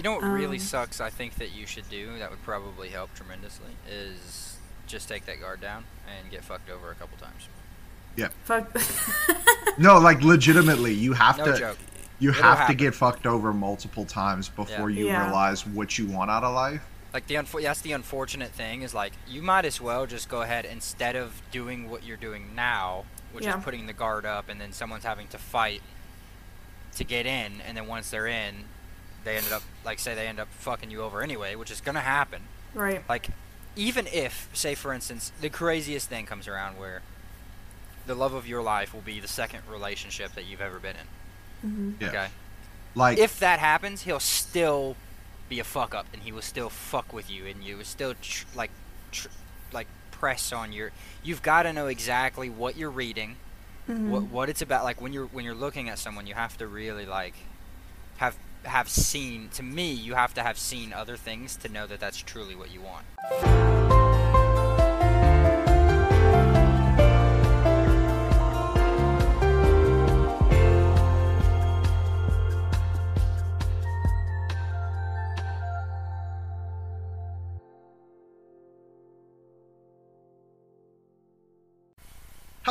You know what really Um, sucks? I think that you should do that would probably help tremendously is just take that guard down and get fucked over a couple times. Fuck. No, like legitimately, you have No to joke. you It'll have to get fucked over multiple times before you Yeah. realize what you want out of life. Like the unfo- that's the unfortunate thing is like you might as well just go ahead instead of doing what you're doing now, which Yeah. is putting the guard up and then someone's having to fight to get in, and then once they're in, they ended up like say they end up fucking you over anyway, which is gonna happen. right. Like even if say for instance the craziest thing comes around where the love of your life will be the second relationship that you've ever been in. hmm Yeah. Okay. Like if that happens, he'll still be a fuck up, and he will still fuck with you, and you will still tr- like, tr- like press on your. You've got to know exactly what you're reading, Mm-hmm. what what it's about. Like when you're when you're looking at someone, you have to really like have have seen. To me, you have to have seen other things to know that that's truly what you want.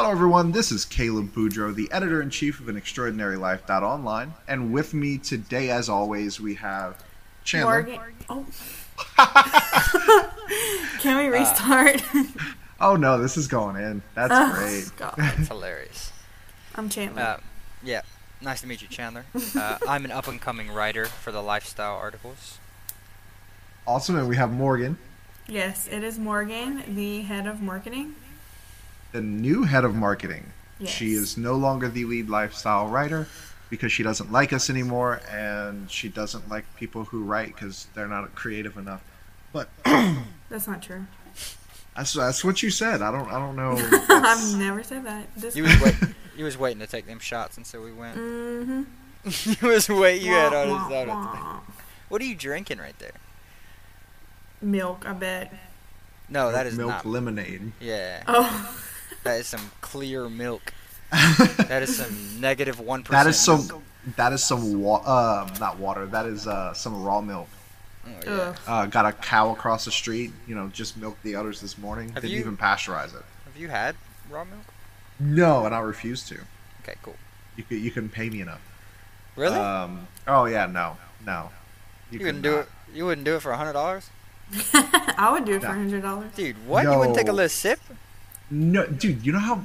Hello, everyone. This is Caleb Boudreau, the editor in chief of An Extraordinary Life Online, and with me today, as always, we have Chandler. Morgan. Oh. Can we restart? Oh no, this is going in. That's Oh, great. God. It's hilarious. I'm Chandler. Uh, yeah, nice to meet you, Chandler. Uh, I'm an up and coming writer for the lifestyle articles. Awesome, and we have Morgan, yes, it is Morgan, the head of marketing. The new head of marketing. Yes. She is no longer the lead lifestyle writer because she doesn't like us anymore, and she doesn't like people who write because they're not creative enough. But That's not true. that's that's what you said. I don't I don't know. I've never said that. This You was wait, you was waiting to take them shots, and so we went. Mm-hmm. you was wait. You had all Wah, this out. wah. What are you drinking right there? Milk, I bet. No, that is milk not. lemonade. Yeah, Oh, that is some clear milk. That is some negative one percent. That is some. That is some. Wa- uh, not water. That is uh, some raw milk. Oh, yeah. Uh, got a cow across the street. You know, just milked the udders this morning. Have Didn't you- even pasteurize it. Have you had raw milk? No, and I refuse to. Okay, cool. You could, you couldn't pay me enough. Really? Um. Oh yeah. No. No. you could wouldn't do not. it. You wouldn't do it for a hundred dollars, I would do it for No. a hundred dollars. dude. What? You wouldn't take a little sip? No, dude. You know how.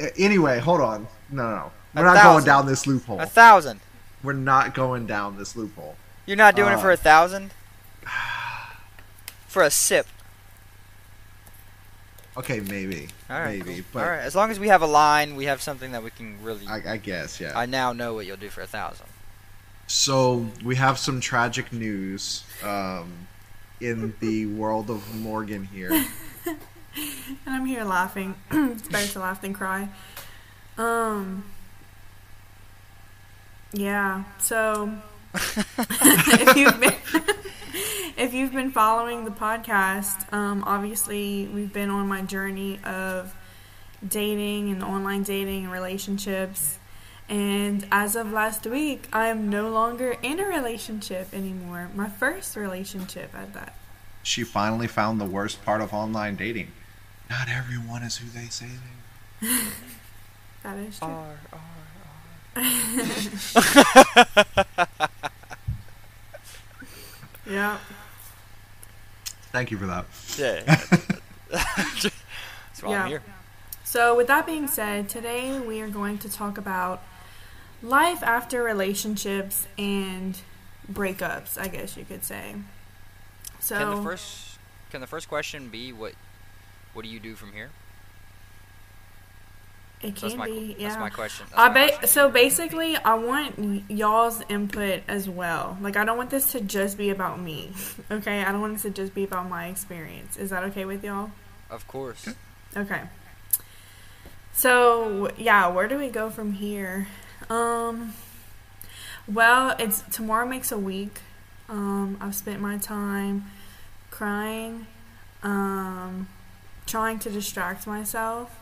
uh, Anyway, hold on. No, no, no. We're not thousand. going down this loophole. A thousand. We're not going down this loophole. You're not doing it for Uh. a thousand? For a sip. Okay, maybe. All right. maybe. cool. But All right. As long as we have a line, we have something that we can really. I, I, I guess, yeah. I now know what you'll do for a thousand. So we have some tragic news um, in the world of Morgan here. And I'm here laughing. it's better to laugh than cry. Um. Yeah. So if you've been if you've been following the podcast, um, obviously we've been on my journey of dating and online dating and relationships. And as of last week, I am no longer in a relationship anymore. My first relationship at that. She finally found the worst part of online dating. Not everyone is who they say they are. That is true. R, R, Yeah. Thank you for that. Yeah. That's why Yeah. I'm here. So, with that being said, today we are going to talk about life after relationships and breakups, I guess you could say. So, Can the first can the first question be what what do you do from here? it That's can my be, yeah. that's my question. That's I ba- question. so basically, I want y'all's input as well. Like, I don't want this to just be about me. Okay, I don't want this to just be about my experience. Is that okay with y'all? Of course. Okay. So yeah, where do we go from here? Um. Well, it's tomorrow makes a week. Um, I've spent my time crying, um, trying to distract myself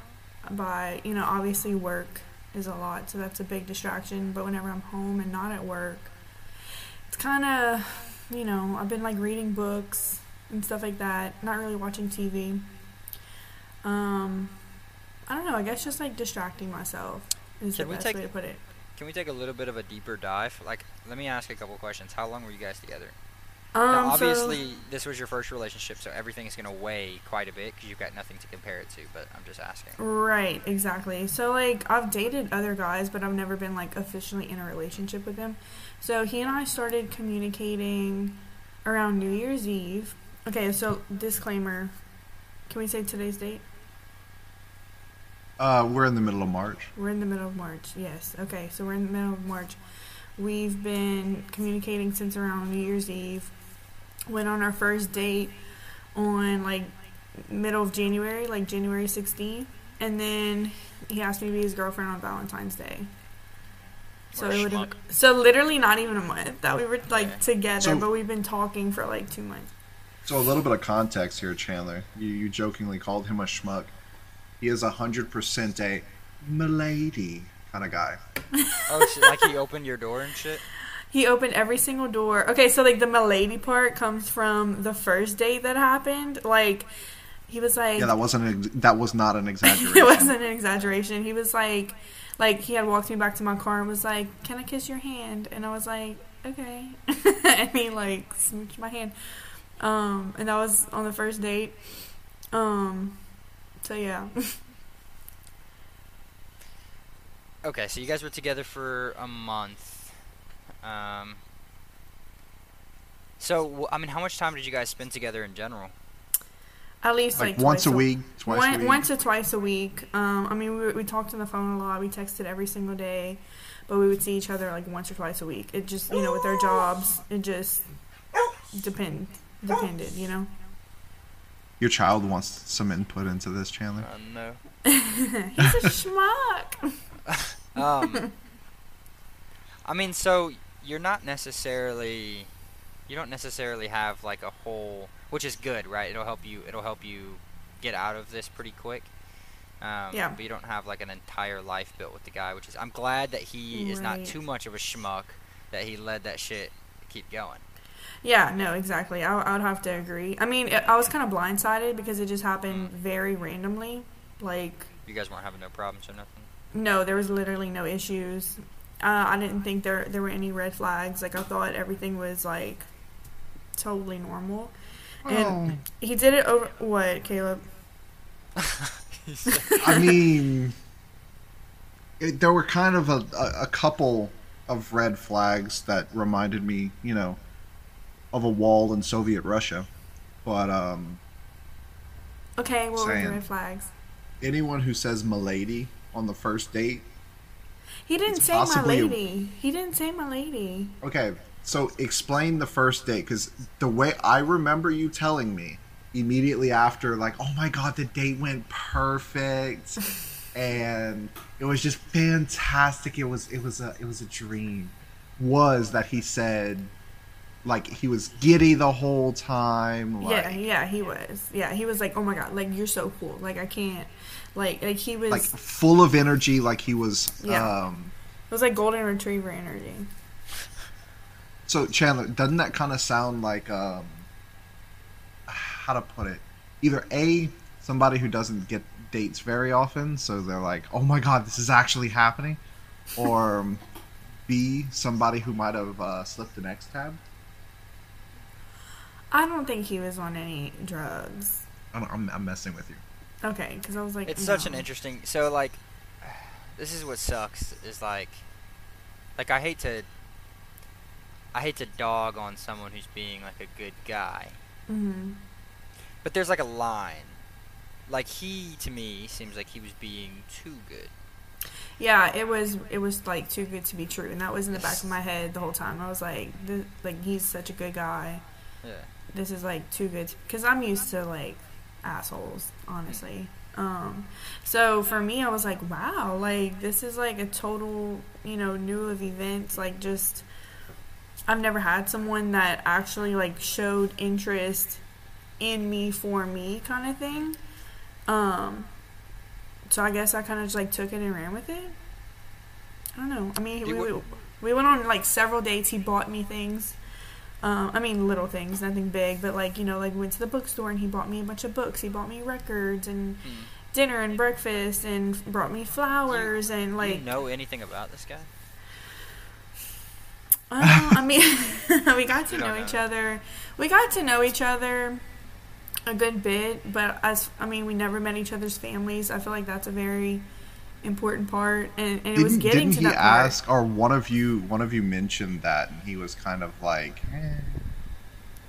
by you know obviously work is a lot, so that's a big distraction. But whenever I'm home and not at work, it's kind of you know, I've been like reading books and stuff like that. Not really watching TV. Um, I don't know. I guess just like distracting myself is Can the best take- way to put it. Can we take a little bit of a deeper dive? Like, let me ask a couple questions. How long were you guys together? Um, now, so- obviously, this was your first relationship, so everything is going to weigh quite a bit because you've got nothing to compare it to. But I'm just asking. Right, exactly. So like I've dated other guys, but I've never been like officially in a relationship with them. So he and I started communicating around New Year's Eve. Okay, so disclaimer. Can we say today's date? Uh, we're in the middle of March. We're in the middle of March. Yes. Okay, so we're in the middle of March. We've been communicating since around New Year's Eve. Went on our first date on like middle of January, like January 16th, and then he asked me to be his girlfriend on Valentine's Day. So it would have, so literally not even a month that we were like Okay. together, So- but we've been talking for like two months. So a little bit of context here, Chandler. You, you jokingly called him a schmuck. He is a hundred percent a milady kind of guy. Oh, so, like he opened your door and shit. He opened every single door. Okay, so like the milady part comes from the first date that happened. Like he was like Yeah, that wasn't an, ex- that was not an exaggeration. it wasn't an exaggeration. He was like like he had walked me back to my car and was like, "Can I kiss your hand?" And I was like, "Okay." and he like smooched my hand. Um and that was on the first date. Um so yeah. Okay, so you guys were together for a month. Um. So, I mean, how much time did you guys spend together in general? At least like, like, once a week, twice One, a week. Once or twice a week. Um, I mean, we, we talked on the phone a lot. We texted every single day, but we would see each other like once or twice a week. It just, you know, with our jobs, it just depend depended, you know. Your child wants some input into this, Chandler. Uh, no. He's a schmuck. Um. I mean, so you're not necessarily, you don't necessarily have like a whole, which is good, right? It'll help you. It'll help you get out of this pretty quick. Um, Yeah. But you don't have like an entire life built with the guy, which is. I'm glad that he is not too much of a schmuck. That he led that shit keep going. Yeah, no, exactly. I, I would have to agree. I mean, it, I was kind of blindsided because it just happened very randomly. Like, You guys weren't having no problems or nothing. No, there was literally no issues. Uh, I didn't think there there were any red flags. Like I thought everything was like totally normal. And he did it over what, Caleb? I mean, it, there were kind of a, a, a couple of red flags that reminded me, you know, of a wall in Soviet Russia. But um, Okay, what were the red flags? anyone who says "milady" on the first date, He didn't It's say my possibly a- lady. He didn't say my lady. okay. So explain the first date, because the way I remember you telling me immediately after, like, "Oh my god, the date went perfect." and it was just fantastic. It was it was a it was a dream. Was that he said like he was giddy the whole time? Like, yeah, yeah, he was. Yeah, he was like, "Oh my god, like you're so cool. Like I can't." Like like he was like full of energy, like he was. Yeah. Um, it was like golden retriever energy. so Chandler, doesn't that kind of sound like um, how to put it? Either a somebody who doesn't get dates very often, so they're like, "Oh my god, this is actually happening," or um, B somebody who might have uh, slipped an X tab. I don't think he was on any drugs. I'm, I'm, I'm messing with you. Okay, because I was like, It's such an interesting. So like, this is what sucks. Is like, like I hate to. I hate to dog on someone who's being like a good guy, Mhm. but there's like a line. Like he to me seems like he was being too good. Yeah, it was it was like too good to be true, and that was in the back of my head the whole time. I was like, this, like he's such a good guy. Yeah. This is like too good because I'm used to like assholes, honestly. Um, so for me, I was like, wow, like this is like a total, you know, new of events. Like just, I've never had someone that actually like showed interest in me for me, kind of thing. Um, so I guess I kind of just like took it and ran with it. I don't know. I mean, we, we, we went on like several dates. He bought me things. Um, I mean, little things, nothing big, but like you know, like we went to the bookstore and he bought me a bunch of books. He bought me records and Hmm. dinner and breakfast and brought me flowers and like. Do you know anything about this guy? Uh, I mean, we got to know know. each other. We got to know each other a good bit, but as I mean, we never met each other's families. I feel like that's a very important part, and, and it was Didn't, getting didn't to he that part. ask, or one of you, one of you mentioned that, and he was kind of like, eh.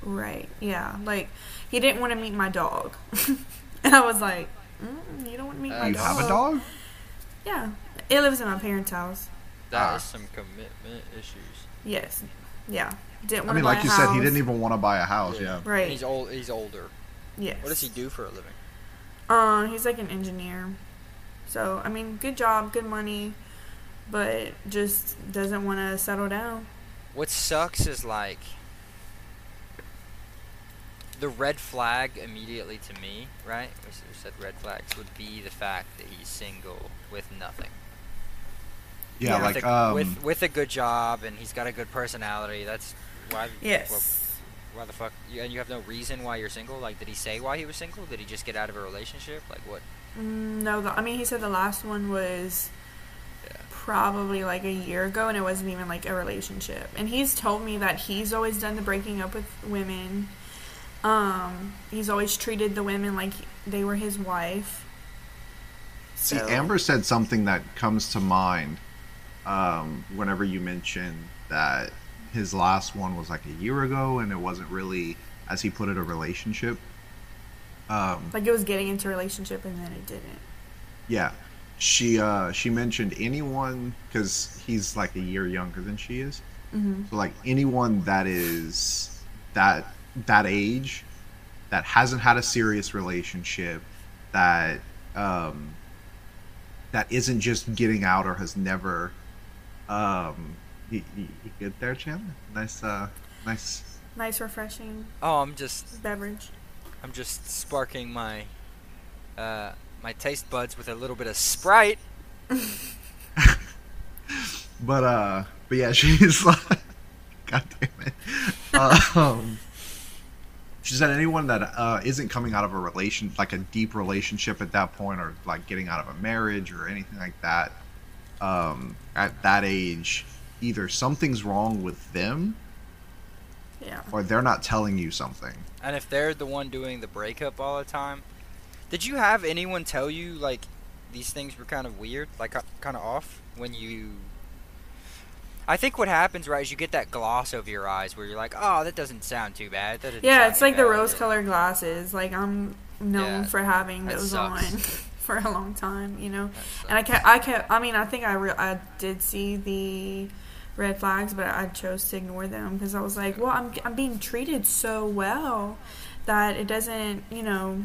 Right? Yeah, like he didn't want to meet my dog, and I was like, mm, "You don't want to meet Uh, my "You dog?" have a dog?" Yeah, it lives in my parents' house. That Ah. is some commitment issues. Yes, yeah. Didn't I want mean, to buy like you house. said, he didn't even want to buy a house. Yeah. Right. He's old. He's older. Yes. What does he do for a living? Uh, he's like an engineer. So, I mean, good job, good money, but just doesn't want to settle down. What sucks is like the red flag immediately to me, right? We s- we said red flags would be the fact that he's single with nothing. Yeah, Yeah. like with, a, um, with with a good job and he's got a good personality. That's why. Yes. well, why the fuck? You, and you have no reason why you're single. Like, did he say why he was single? Did he just get out of a relationship? Like, what? No, the, I mean, he said the last one was Yeah. probably like a year ago, and it wasn't even like a relationship. And he's told me that he's always done the breaking up with women. Um, he's always treated the women like they were his wife. See, Amber said something that comes to mind um, whenever you mention that his last one was like a year ago, and it wasn't really, as he put it, a relationship. Um, Like it was getting into a relationship, and then it didn't. yeah, she uh, she mentioned anyone because he's like a year younger than she is. hmm So like anyone that is that that age that hasn't had a serious relationship that um that isn't just getting out or has never um you, you, you good there Chandler nice uh nice Nice, refreshing Oh, I'm just beverage. I'm just sparking my uh my taste buds with a little bit of Sprite. but uh but yeah she's like god damn it um she said anyone that uh, isn't coming out of a relation like a deep relationship at that point or like getting out of a marriage or anything like that um at that age either something's wrong with them Yeah. or they're not telling you something And if they're the one doing the breakup all the time, did you have anyone tell you like these things were kind of weird, like kind of off when you? I think what happens right is you get that gloss over your eyes where you're like, oh, that doesn't sound too bad. That Yeah, it's like the rose-colored glasses. Like I'm known Yeah, for having those sucks. on for a long time, you know. And I kept, I kept, I mean, I think I, re- I did see the red flags, but I chose to ignore them because I was like, well, I'm, I'm being treated so well that it doesn't, you know,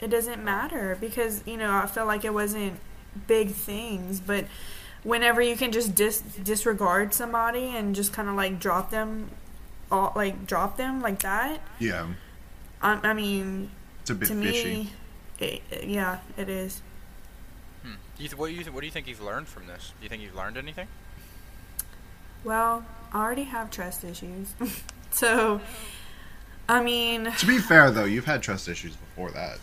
it doesn't matter because you know I felt like it wasn't big things, but whenever you can just dis- disregard somebody and just kind of like drop them, all like drop them like that. yeah I, I mean, it's a bit to fishy me, it, yeah, it is. Hmm. Do you th- what do you th- what do you think you've learned from this? Do you think you've learned anything? Well, I already have trust issues. so, I mean, to be fair though you've had trust issues before that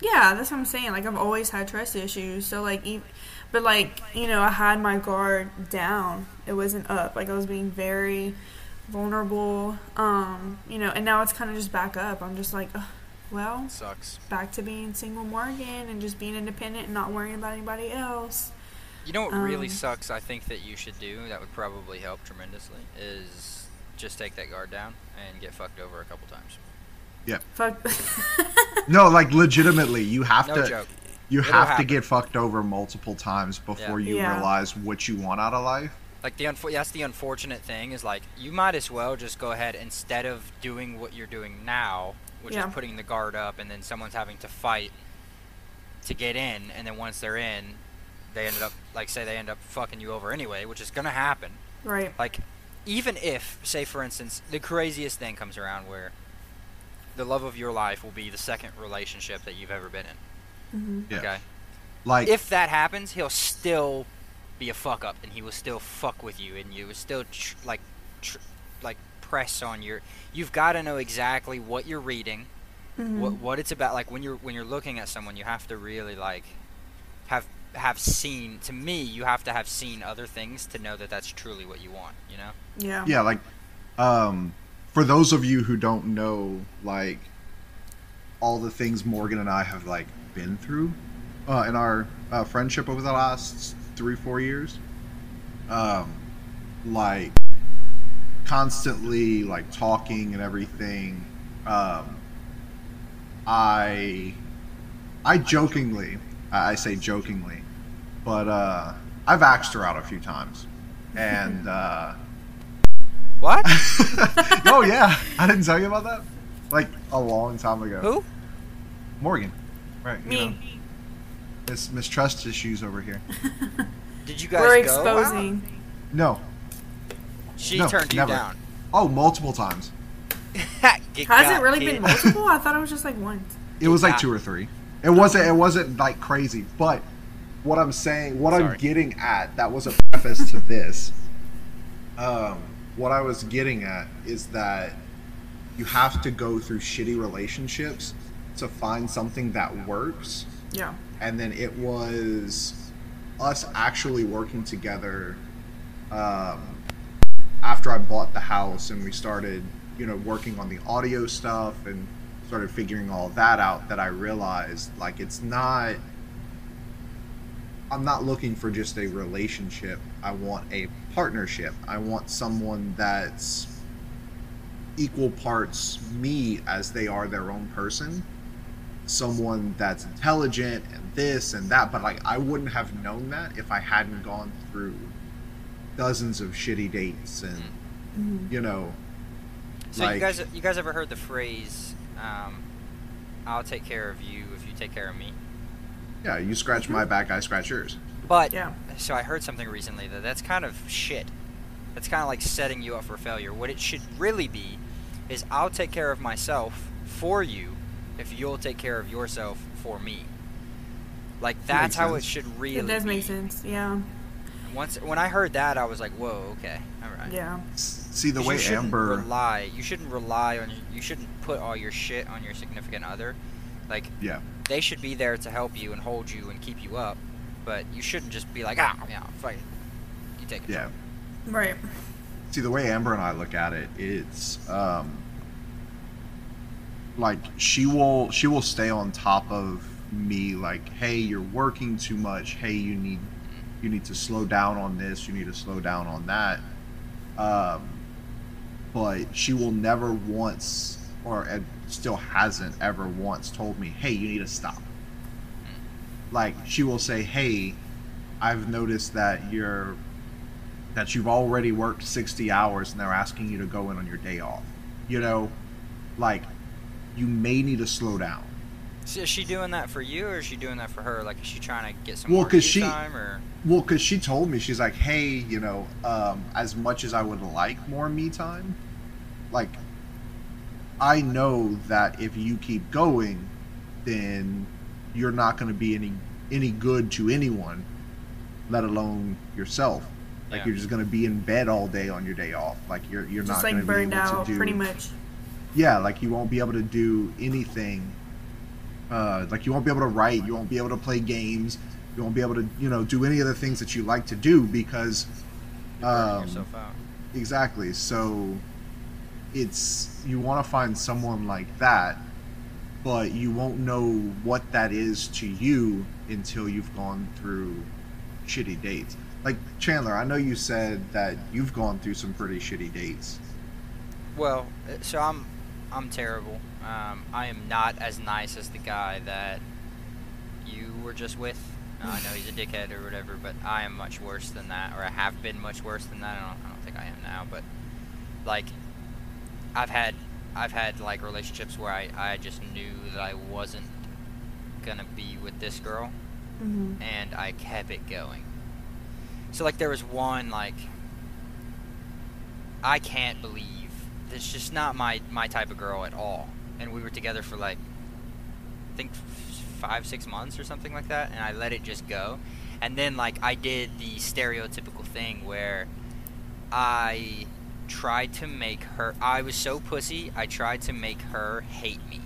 yeah, that's what I'm saying. Like, I've always had trust issues. So, like, e but, like, you know, I had my guard down. It wasn't up. Like, I was being very vulnerable. Um, you know, and now it's kind of just back up. I'm just like, Ugh, well, sucks. back to being single Morgan and just being independent and not worrying about anybody else. You know what really Um, sucks? I think that you should do that would probably help tremendously is just take that guard down and get fucked over a couple times. Fuck. no like legitimately you have No to joke. you It'll have to get fucked over multiple times before you Yeah. realize what you want out of life Like the unfo- that's the unfortunate thing is like you might as well just go ahead instead of doing what you're doing now, which Yeah. is putting the guard up and then someone's having to fight to get in, and then once they're in, they ended up like say they end up fucking you over anyway, which is gonna happen. right. Like even if say for instance the craziest thing comes around where the love of your life will be the second relationship that you've ever been in. hmm Yeah. Okay. like if that happens, he'll still be a fuck up, and he will still fuck with you, and you will still tr- like, tr- like press on your. You've got to know exactly what you're reading, Mhm. what what it's about. Like when you're when you're looking at someone, you have to really like have have seen. To me, you have to have seen other things to know that that's truly what you want. You know. yeah. yeah like um for those of you who don't know like all the things morgan and i have like been through uh, in our uh, friendship over the last three four years um like constantly like talking and everything um i i jokingly i I say jokingly but uh i've axed her out a few times and uh What? oh yeah, I didn't tell you about that. Like a long time ago. Who? Morgan. Right. You know, Me. Miss mistrust issues over here. Did you guys We're go? exposing. No. She No, turned you down. Oh, multiple times. Has it really kid. been multiple? I thought it was just like once. It was like two or three. It wasn't. It wasn't like crazy. But what I'm saying, what I'm getting at, that was a preface to this. Um, what I was getting at is that you have to go through shitty relationships to find something that works. Yeah. and then it was us actually working together um, after I bought the house and we started, you know, working on the audio stuff and started figuring all that out that I realized like it's not I'm not looking for just a relationship. I want a partnership. I want someone that's equal parts me as they are their own person someone that's intelligent and this and that but like i wouldn't have known that if i hadn't gone through dozens of shitty dates and Mhm. you know So you guys, you guys ever heard the phrase, um, "I'll take care of you if you take care of me"? Yeah you scratch my back i scratch yours But Yeah. so I heard something recently that that's kind of shit. That's kind of like setting you up for failure. What it should really be is I'll take care of myself for you if you'll take care of yourself for me. Like that's makes how sense. it should really. It does make be. sense. Yeah. Once when I heard that, I was like, "Whoa, okay, all right." Yeah. See the way you amber rely. You shouldn't rely on. You shouldn't put all your shit on your significant other. Like yeah they should be there to help you and hold you and keep you up, but you shouldn't just be like, ah, yeah, fuck it. You take it. yeah Right. see the way amber and i look at it it's um like she will she will stay on top of me like hey you're working too much hey you need you need to slow down on this you need to slow down on that um but she will never once or and still hasn't ever once told me hey you need to stop. Like she will say hey i've noticed that you're that you've already worked 60 hours and they're asking you to go in on your day off. You know like you may need to slow down. So is she doing that for you, or is she doing that for her? Like, is she trying to get some Well, more 'cause she- time, or? well because she told me she's like hey you know um, as much as i would like more me time like i know that if you keep going then you're not going to be any any good to anyone let alone yourself like Yeah. you're just going to be in bed all day on your day off like you're you're Just not going to be burned able out, to do pretty much. yeah like you won't be able to do anything uh, like you won't be able to write you won't be able to play games you won't be able to you know do any of the things that you like to do because you're um, yourself out? exactly so it's you want to find someone like that but you won't know what that is to you until you've gone through shitty dates like chandler i know you said that you've gone through some pretty shitty dates Well, uh, so I'm, I'm terrible. Um, I am not as nice as the guy that you were just with. Uh, I know he's a dickhead or whatever, but I am much worse than that, or I have been much worse than that. I don't, I don't think I am now, but like, I've had, I've had like relationships where I, I just knew that I wasn't gonna be with this girl, hmm and I kept it going. So like there was one like I can't believe it's just not my my type of girl at all. And we were together for like I think 5 6 months or something like that and I let it just go. And then like I did the stereotypical thing where I tried to make her. I was so pussy. I tried to make her hate me.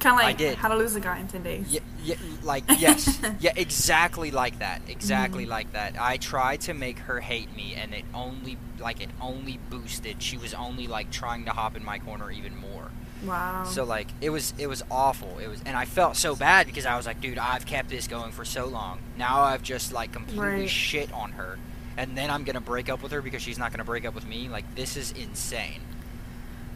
Kind of like I did. how to lose a guy in ten days. Yeah, yeah, like yes, yeah, exactly like that, exactly mm-hmm. like that. I tried to make her hate me, and it only like it only boosted. She was only like trying to hop in my corner even more. Wow. So like it was it was awful. It was, and I felt so bad because I was like, dude, I've kept this going for so long. Now I've just like completely Right. shit on her, and then I'm gonna break up with her because she's not gonna break up with me. Like this is insane.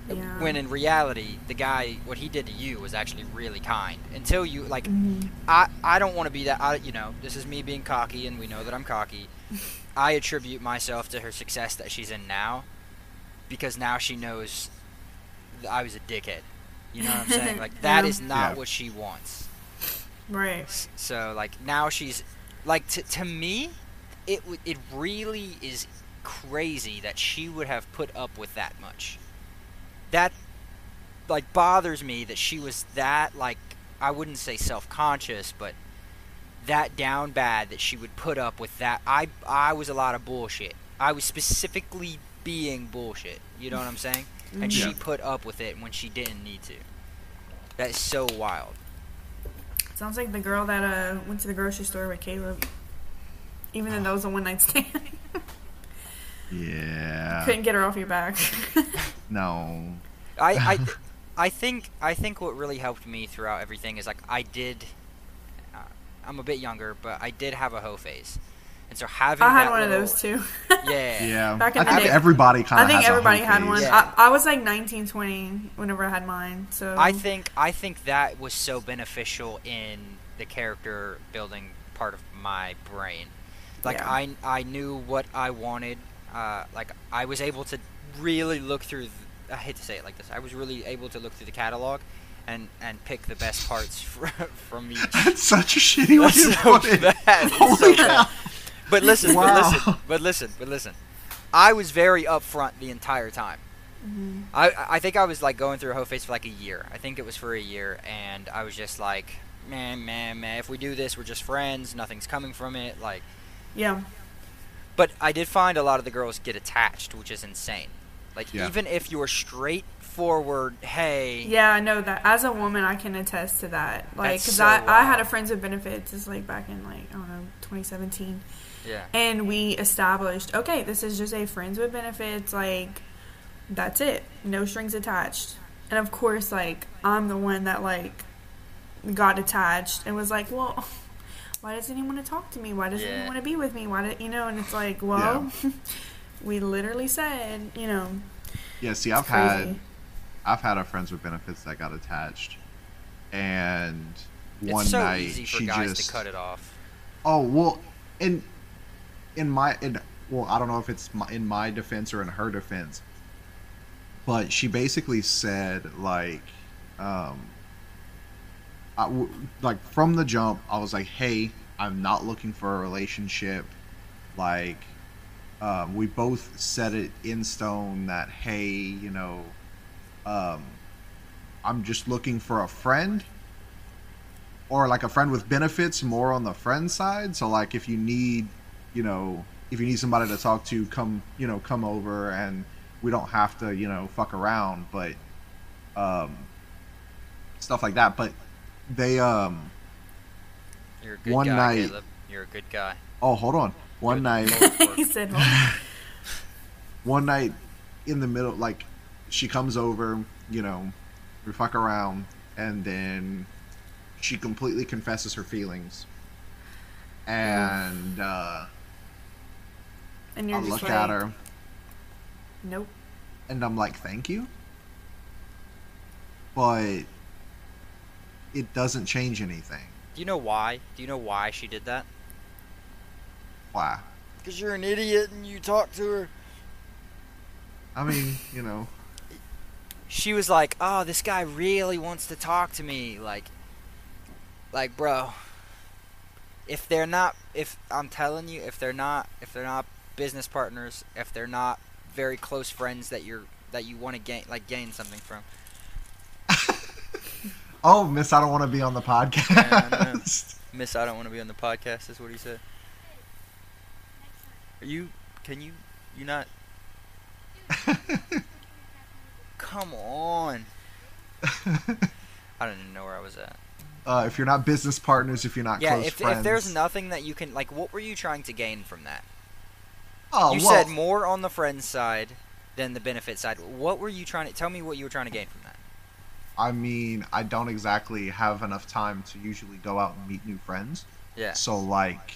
yeah. When in reality, the guy, what he did to you was actually really kind. Until you, like, Mhm. I, I don't want to be that. I, you know, this is me being cocky, and we know that I'm cocky. I attribute myself to her success that she's in now, because now she knows that I was a dickhead. You know what I'm saying? Like that Yeah. is not Yeah. what she wants. Right. So like now she's like to to me, it it really is crazy that she would have put up with that much. That like bothers me that she was that like I wouldn't say self-conscious, but that down bad that she would put up with that. I I was a lot of bullshit. I was specifically being bullshit. You know what I'm saying? And Yeah. she put up with it when she didn't need to. That is so wild. Sounds like the girl that uh went to the grocery store with Caleb. Even though that was a one night stand, Yeah. couldn't get her off your back. No. I, I, I think I think what really helped me throughout everything is like I did. Uh, I'm a bit younger, but I did have a hoe phase, and so having I had that one of those too. Yeah. Yeah. Back in I the think day- everybody kind of. I of. think everybody had one. Yeah. I, I was like 19, 20 whenever I had mine. So I think I think that was so beneficial in the character building part of my brain. Like Yeah. I I knew what I wanted. Uh, like I was able to really look through. th- I hate to say it like this. I was really able to look through the catalog, and and pick the best parts fr- from each. That's such a shitty way to so put it. Oh so bad. But listen, Wow. but listen, but listen, but listen. I was very upfront the entire time. Mhm. I I think I was like going through a hoe phase for like a year. I think it was for a year, and I was just like, man, man, man. If we do this, we're just friends. Nothing's coming from it. Like, yeah, but I did find a lot of the girls get attached, which is insane. Like, Yeah. even if you're straightforward, hey, yeah, I know that. As a woman, I can attest to that. Like, because so I, I had a friends with benefits. It's like back in like I don't know 2017, yeah, and we established okay, this is just a friends with benefits. Like, that's it, no strings attached. And of course, like I'm the one that like got attached and was like, well. Why doesn't he want to talk to me? Why doesn't Yeah. he want to be with me? Why did you know? And it's like, well, we literally said, you know, Yeah. See, I've crazy. had I've had a friends with benefits that got attached, and one it's so night easy for she guys just to cut it off. Oh well, in in my in well, I don't know if it's my, in my defense or in her defense, but she basically said like, um, Like from the jump, I was like, hey, I'm not looking for a relationship. Like, um, we both set it in stone that hey, you know, um, I'm just looking for a friend or like a friend with benefits more on the friend side so like if you need you know if you need somebody to talk to come you know come over and we don't have to you know fuck around but um stuff like that but they um You're a good One guy, night- Caleb. You're a good guy. oh hold on one Good night he said, well, one night in the middle like she comes over you know we fuck around and then she completely confesses her feelings and uh and you're i look like, at her Nope. and I'm like, thank you. But it doesn't change anything. Do you know why? Do you know why she did that? Why? Because you're an idiot and you talk to her. I mean, you know, She was like, "Oh, this guy really wants to talk to me." Like, like, bro. If they're not, if I'm telling you, if they're not, if they're not business partners, if they're not very close friends that you're that you want to gain, like, gain something from. Oh, Miss, I don't want to be on the Yeah, podcast. Miss, I don't want to be on the podcast. Is what he said. Are you? Can you? You not? Come on. I don't even know where I was at. Uh, if you're not business partners, if you're not Yeah, close if, friends. if there's nothing that you can like, what were you trying to gain from that? oh, you well, said more on the friend side than the benefit side. What were you trying to tell me? What you were trying to gain from that? I mean, I don't exactly have enough time to usually go out and meet new friends. Yeah, So like,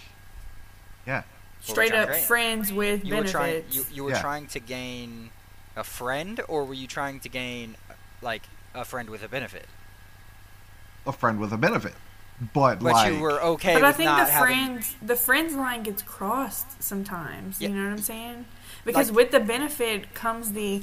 yeah, Straight up gain? friends with you were trying. benefits. You, you were Yeah. trying to gain a friend, or were you trying to gain like a friend with a benefit? a friend with a benefit. But, But like, you were okay but with I think not the having. friends the friends line gets crossed sometimes. Yeah. You know what I'm saying? Because Like- with the benefit comes the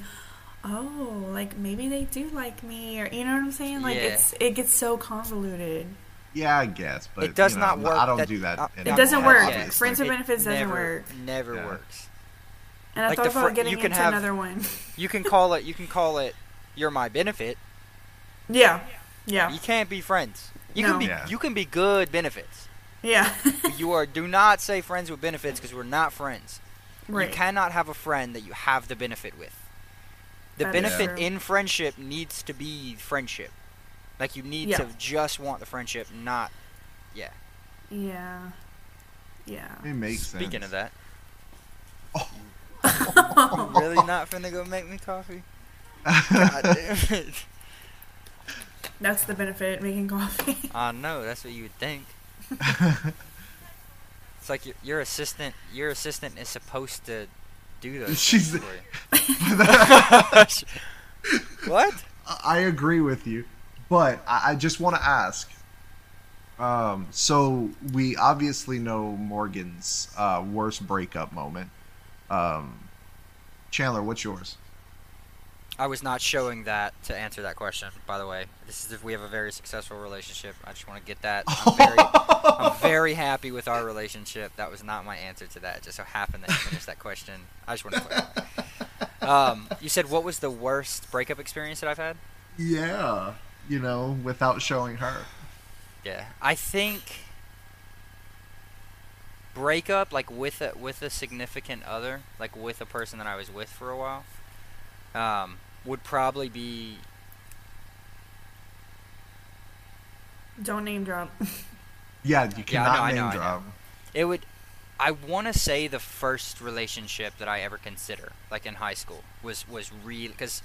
oh, like maybe they do like me or you know what I'm saying? Like Yeah. it's it gets so convoluted. yeah, I guess, but It does you know, not work. I don't That- do that. uh, It It doesn't work. obviously. Friends with It benefits doesn't never, work. Never Yeah. works. And I Like thought the about fr- getting you can into have- another one. You can call it. You can call it. You're my benefit. yeah. Yeah. You can't be friends. You No. can be. Yeah. You can be good benefits. Yeah. you are. Do not say friends with benefits because we're not friends. right. You cannot have a friend that you have the benefit with. The That is benefit true. in friendship needs to be friendship. Like you need Yeah. to just want the friendship, not. Yeah. Yeah. Yeah. It makes sense. Speaking of that. Oh. You really not finna go make me coffee? God damn it. That's the benefit of making coffee. I know, that's what you would think. It's like your, your assistant. Your assistant is supposed to do those. She's- things what? I agree with you, but I, I just want to ask. Um, so we obviously know Morgan's uh, worst breakup moment. Um, Chandler, what's yours? I was not showing that to answer that question. By the way, this is if we have a very successful relationship. I just want to get that. I'm very, I'm very happy with our relationship. That was not my answer to that. It just so happened that you finished that question. I just want to clarify. Um, you said what was the worst breakup experience that I've had? yeah, you know, without showing her. Yeah, I think breakup like with a with a significant other, like with a person that I was with for a while, um, would probably be Don't name drop. Yeah, you Yeah, I cannot know, I name know, drop. it would. I want to say the first relationship that I ever consider, like in high school, was was real because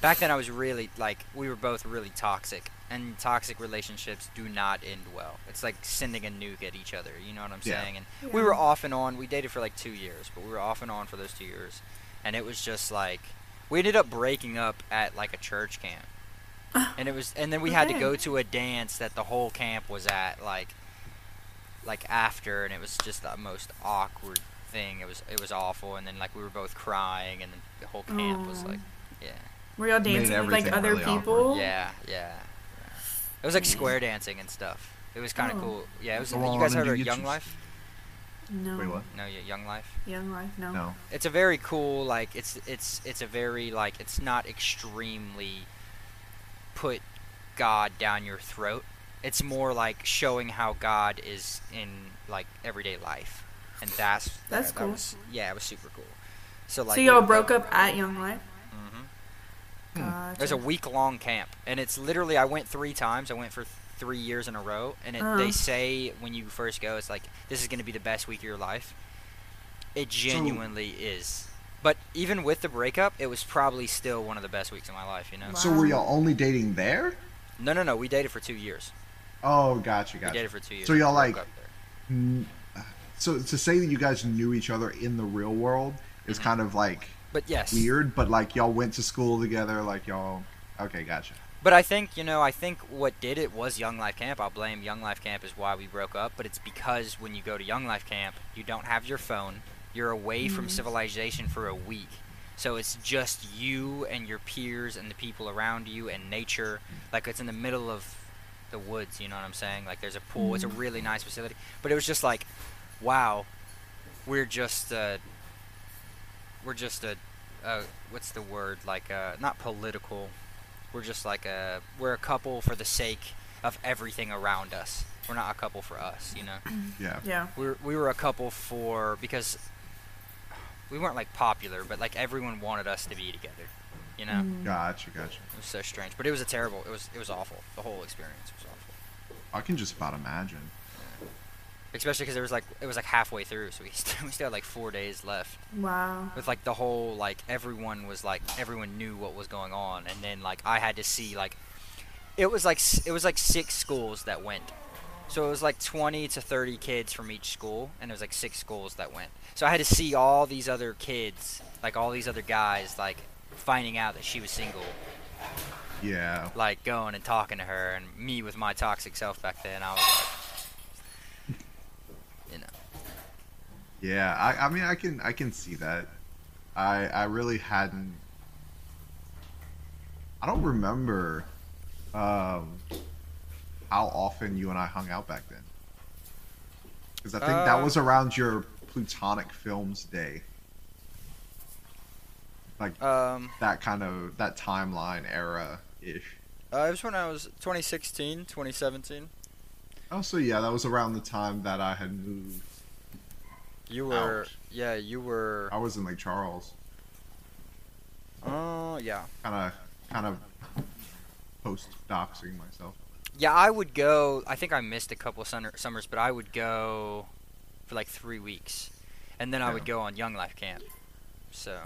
back then I was really like we were both really toxic, and toxic relationships do not end well. It's like sending a nuke at each other. You know what I'm Yeah. saying? And we were off and on. We dated for like two years, but we were off and on for those two years, and it was just like we ended up breaking up at like a church camp, ah, and it was, and then we had to go to a dance that the whole camp was at, like, like after, and it was just the most awkward thing. It was, it was awful, and then like we were both crying, and then the whole camp was like, yeah, Were y'all dancing with like other really people? yeah, yeah. yeah. It was like square dancing and stuff. It was kind of Oh. cool. Yeah, it was. Go you guys and heard of Young juice. Life? No. Wait, what? No, yeah, Young Life. Young life, no. No. it's a very cool like it's it's it's a very like it's not extremely put god down your throat it's more like showing how god is in like everyday life and that's That's that, cool. that was, yeah it was super cool so like so y'all broke up at Young Life? Mhm. Hmm. Gotcha. there's a week long camp and it's literally i went three times i went for three years in a row and it, Uh-huh. they say when you first go it's like this is going to be the best week of your life it genuinely is but even with the breakup it was probably still one of the best weeks of my life you know So were y'all only dating there? no no no we dated for two years Oh, gotcha, we gotcha. dated for two years So y'all, like- up. So to say that you guys knew each other in the real world is Mhm. kind of like but yes weird, but like y'all went to school together, like y'all. Okay, gotcha. But I think you know, I think what did it was Young Life Camp. I'll blame Young Life Camp is why we broke up. But it's because when you go to Young Life Camp, you don't have your phone. You're away from Mhm. civilization for a week, so it's just you and your peers and the people around you and nature. Like it's in the middle of the woods. You know what I'm saying? Like there's a pool. It's a Mhm. really nice facility. But it was just like, wow, we're just uh, we're just a, uh, what's the word? Like uh, not political we're just like a we're a couple for the sake of everything around us. We're not a couple for us, you know. Yeah. Yeah. We were, we were a couple for because we weren't like popular, but like everyone wanted us to be together. You know, Mm. Gotcha, gotcha. it was so strange, but it was a terrible. It was it was awful. The whole experience was awful. I can just about imagine. Especially because it was like it was like halfway through, so we still, we still had like four days left. Wow. with like the whole like everyone was like everyone knew what was going on and then like i had to see like it was like it was like six schools that went so it was like 20 to 30 kids from each school and it was like six schools that went so i had to see all these other kids like all these other guys like finding out that she was single Yeah. like going and talking to her and me with my toxic self back then i was like you know Yeah, I, I mean, I can, I can see that. I, I really hadn't. I don't remember, um, how often you and I hung out back then. Because I think that Uh, was around your Plutonic Films day. Like um that kind of that timeline era ish. uh, it was when i was 2016 2017 Oh, so yeah, that was around the time that I had moved. You were, Ouch. yeah, you were. I was in Lake Charles, Oh, yeah, kind of, kind of post doxing myself. yeah. I would go. I think I missed a couple summer, summers, but I would go for like three weeks, and then I would go on Young Life camp. So,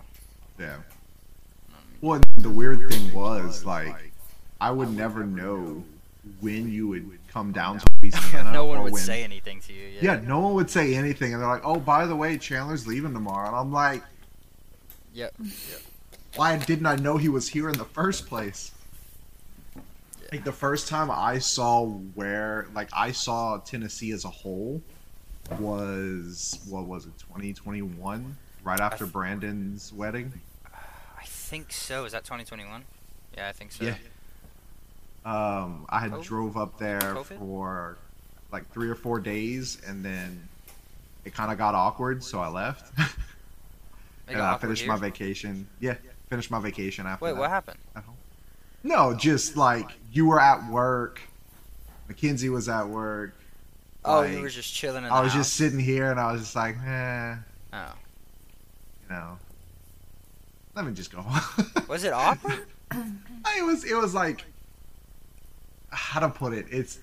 Yeah. Well, the weird thing was like, I would never know when you would come down to Louisiana. no one would when- say anything to you. Yeah, Yeah. no one would say anything, and they're like, "Oh, by the way, Chandler's leaving tomorrow," and I'm like, Yep. yep. "Why didn't I know he was here in the first place?" Yeah. Like the first time I saw where, like, I saw Tennessee as a whole was what was it, 2021, right after th- Brandon's wedding. I think so. Is that 2021? Yeah, I think so. Yeah. Um, I had COVID? drove up there COVID? for like three or four days, and then it kind of got awkward, so I left. And I finished my vacation. Yeah, finished my vacation after Wait, that. what happened? No, just like you were at work, Mackenzie was at work. Oh, like, you were just chilling in the I was house? just sitting here, and I was just like, eh, Oh. you know, let me just go home. Was it awkward? it was it was like how to put it it's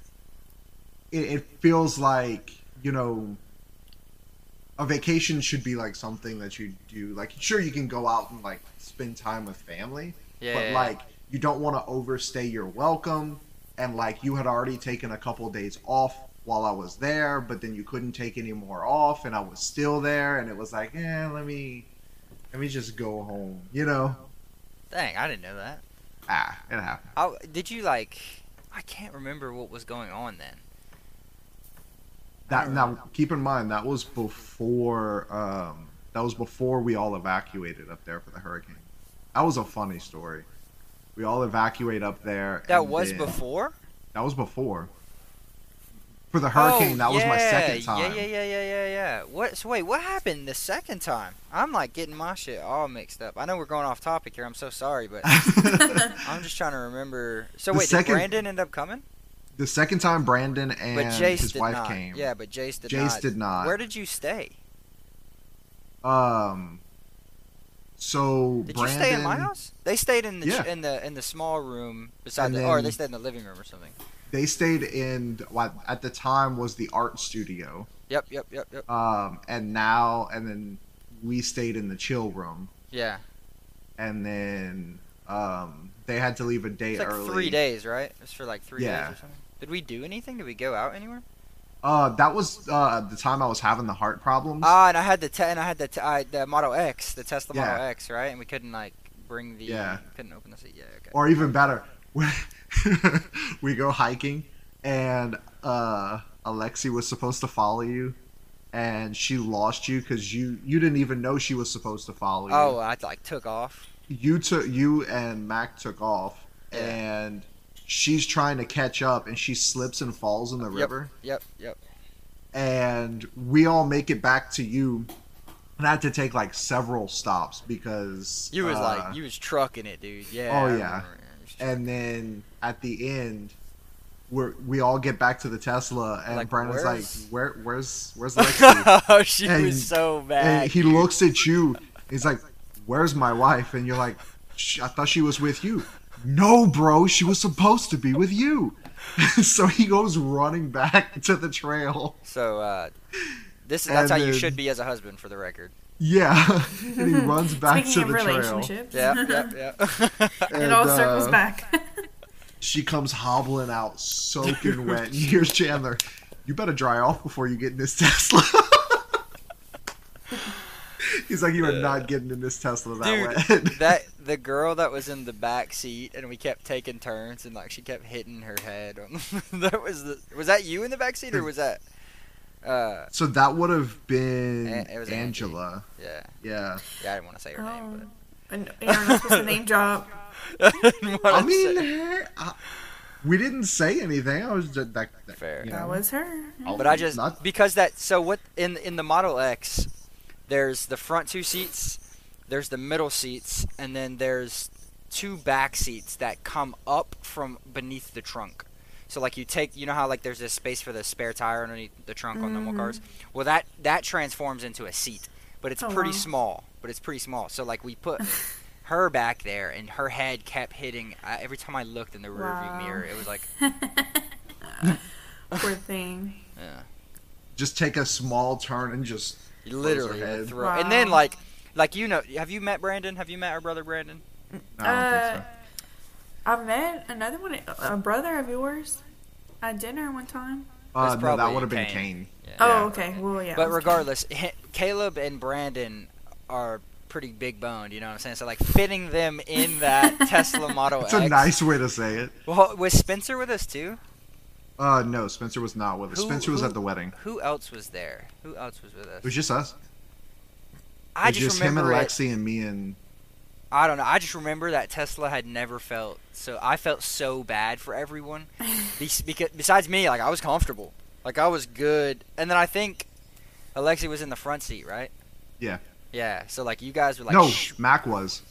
it, it feels like you know a vacation should be like something that you do like sure you can go out and like spend time with family Yeah. but yeah, like you don't want to overstay your welcome and like you had already taken a couple of days off while I was there but then you couldn't take any more off and I was still there and it was like eh let me let me just go home you know Dang, I didn't know that. ah it happened How, did you like? I can't remember what was going on then. That don't now keep in mind that was before um, that was before we all evacuated up there for the hurricane. That was a funny story. We all evacuate up there. That was then- before. That was before. For the hurricane, Oh, that was my second time. Yeah, yeah, yeah, yeah, yeah, yeah. What? So wait, what happened the second time? I'm like getting my shit all mixed up. I know we're going off topic here. I'm so sorry, but I'm just trying to remember. So The wait, second- did Brandon end up coming? the second time Brandon and But Jace his wife not. came. Yeah, but Jace did Jace not. did not. Where did you stay? Um. So Did Brandon, you stay in my house? They stayed in the Yeah. in the in the small room beside the, or they stayed in the living room or something. They stayed in what at the time was the art studio. Yep, yep, yep, yep. Um, and now and then we stayed in the chill room. Yeah, and then um, they had to leave a day it's like early. three days, right? It was for like three Yeah. days or something. Did we do anything? Did we go out anywhere? Uh, that was uh, the time I was having the heart problems. Ah, and I had the te- and I had the te- I, the Model X, the Tesla Model Yeah. X, right? And we couldn't like bring the Yeah. couldn't open the seat. Yeah, okay. or even better, we go hiking, and uh, Alexi was supposed to follow you, and she lost you because you you didn't even know she was supposed to follow you. Oh, I like took off. you took you and Mac took off, Yeah. and she's trying to catch up, and she slips and falls in the river. Yep, yep. and we all make it back to you. And I had to take like several stops because You was uh, like you was trucking it, dude. Yeah. Oh, yeah. Remember. You was trucking and then at the end, we we all get back to the Tesla, and Like, Brandon's like, "Where, where's, where's Lexi?" oh, she And- was so and he looks at you, He's like, "Where's my wife?" And you're like, "I thought she was with you." No, bro, she was supposed to be with you. so he goes running back to the trail. So uh, this that's And how you should be as a husband, for the record. Yeah, and he runs back Speaking to of the trail. relationships, Yeah, yeah, yeah. it And, all uh, circles back. She comes hobbling out, soaking wet. And here's Chandler. You better dry off before you get in this Tesla. He's like, you are Yeah. not getting in this Tesla that Dude, wet. that the girl that was in the back seat, and we kept taking turns, and like she kept hitting her head. On that was the was that you in the back seat, or was that? Uh, so that would have been An- it was Angie. Angela. yeah, Yeah. yeah. I didn't want to say her name, Oh. And you're not supposed to name drop. I I mean, say- hey, I, we didn't say anything. I was just that. that Fair. you That was her. Oh, But I just not- because that so what in in the Model X, there's the front two seats, there's the middle seats, and then there's two back seats that come up from beneath the trunk. So like you take you know how like there's this space for the spare tire underneath the trunk on normal cars. Well that that transforms into a seat, but it's Oh, pretty wow. small. But it's pretty small. So like we put. Her back there, and her head kept hitting. Uh, every time I looked in the rearview mirror, it was like, Poor thing. yeah. just take a small turn and just. You Literally, her would head. throw. And then like, like you know, have you met Brandon? Have you met our brother Brandon? I don't think so. I've met another one, a brother of yours, at dinner one time. Uh, no, that would have been Kane. Kane. Yeah. Oh, okay. Well, yeah. But regardless, H- Caleb and Brandon are pretty big boned. You know what I'm saying? So like fitting them in that Tesla Model It's a nice way to say it. Well, was Spencer with us too? Uh, no, Spencer was not with us. Who- Spencer was who- at the wedding. Who else was there? Who else was with us? It was just us. I it was just, just him and remember. it- Lexi and me and. I don't know. I just remember that Tesla had never felt so. I felt so bad for everyone. Because besides me, like I was comfortable, like I was good. And then I think Alexi was in the front seat, right? Yeah. Yeah. So like you guys were like, no, Shh, Mac was.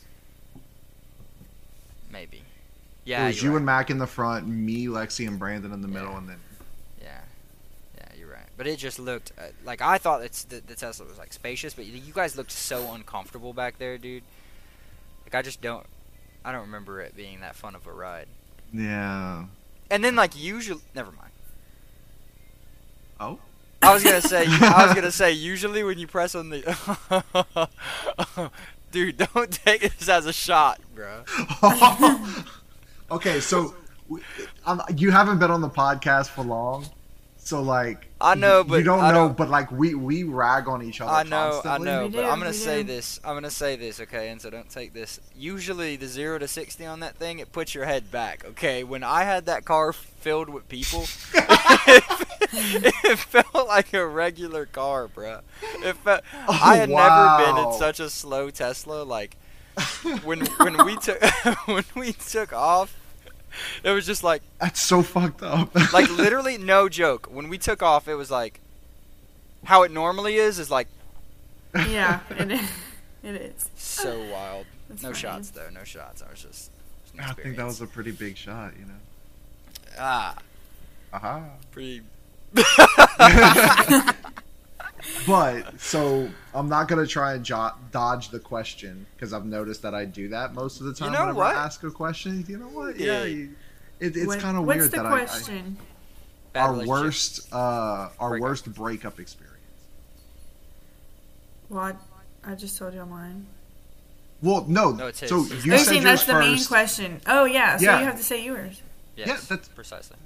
maybe. Yeah. it Yeah. was you're you and. Mac in the front, me, Lexi, and Brandon in the middle, Yeah. and then. Yeah. Yeah, you're right. But it just looked uh, like I thought it's the, the Tesla was like spacious, but you guys looked so uncomfortable back there, dude. Like I just don't. I don't remember it being that fun of a ride. Yeah. And then like usually, never mind. Oh. I was gonna say, I was gonna say, usually when you press on the, dude, don't take this as a shot, bro. okay, so you haven't been on the podcast for long, so like I know, you- but you don't I know. don't- But like we we rag on each other. I know, I know, but I'm gonna say this. I'm gonna say this, okay? And so don't take this. Usually, the zero to sixty on that thing, it puts your head back. Okay, when I had that car filled with people, it felt like a regular car, bro. It felt. Oh, I had never been in such a slow Tesla. Like when when we took when we took off, it was just like That's so fucked up. like literally no joke. When we took off, it was like how it normally is. Is like Yeah, it is. It is. so wild. That's no funny. shots though. No shots. I was just. it was an I think that was a pretty big shot, you know. ah Aha. pretty. But so I'm not gonna try and jo- dodge the question because I've noticed that I do that most of the time know whenever what? I ask a question. You know what? You Yeah, you, it, it's kind of What's weird the that I, I question? Our worst uh our Breakup. worst breakup experience. Well, I, I just told you mine. Well, no. No, it's his. so you Are said saying yours that's the main first. question? Oh yeah, so Yeah. you have to say yours. Yes, Yeah, that's- precisely.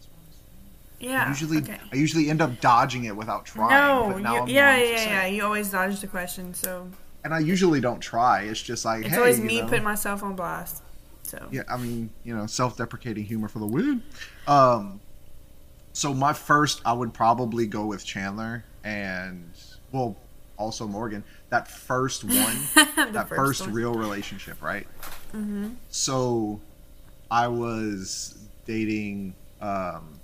Yeah. usually, okay. I usually end up dodging it without trying. No, you, I'm yeah, going yeah, yeah. You always dodge the question, so And I usually don't try. It's just like, it's hey, always you me know. putting myself on blast. So Yeah, I mean, you know, self-deprecating humor for the win. Um, so my first, I would probably go with Chandler, and well, also Morgan. That first one, that first, one. real relationship, right? Mm-hmm. So, I was dating. Um,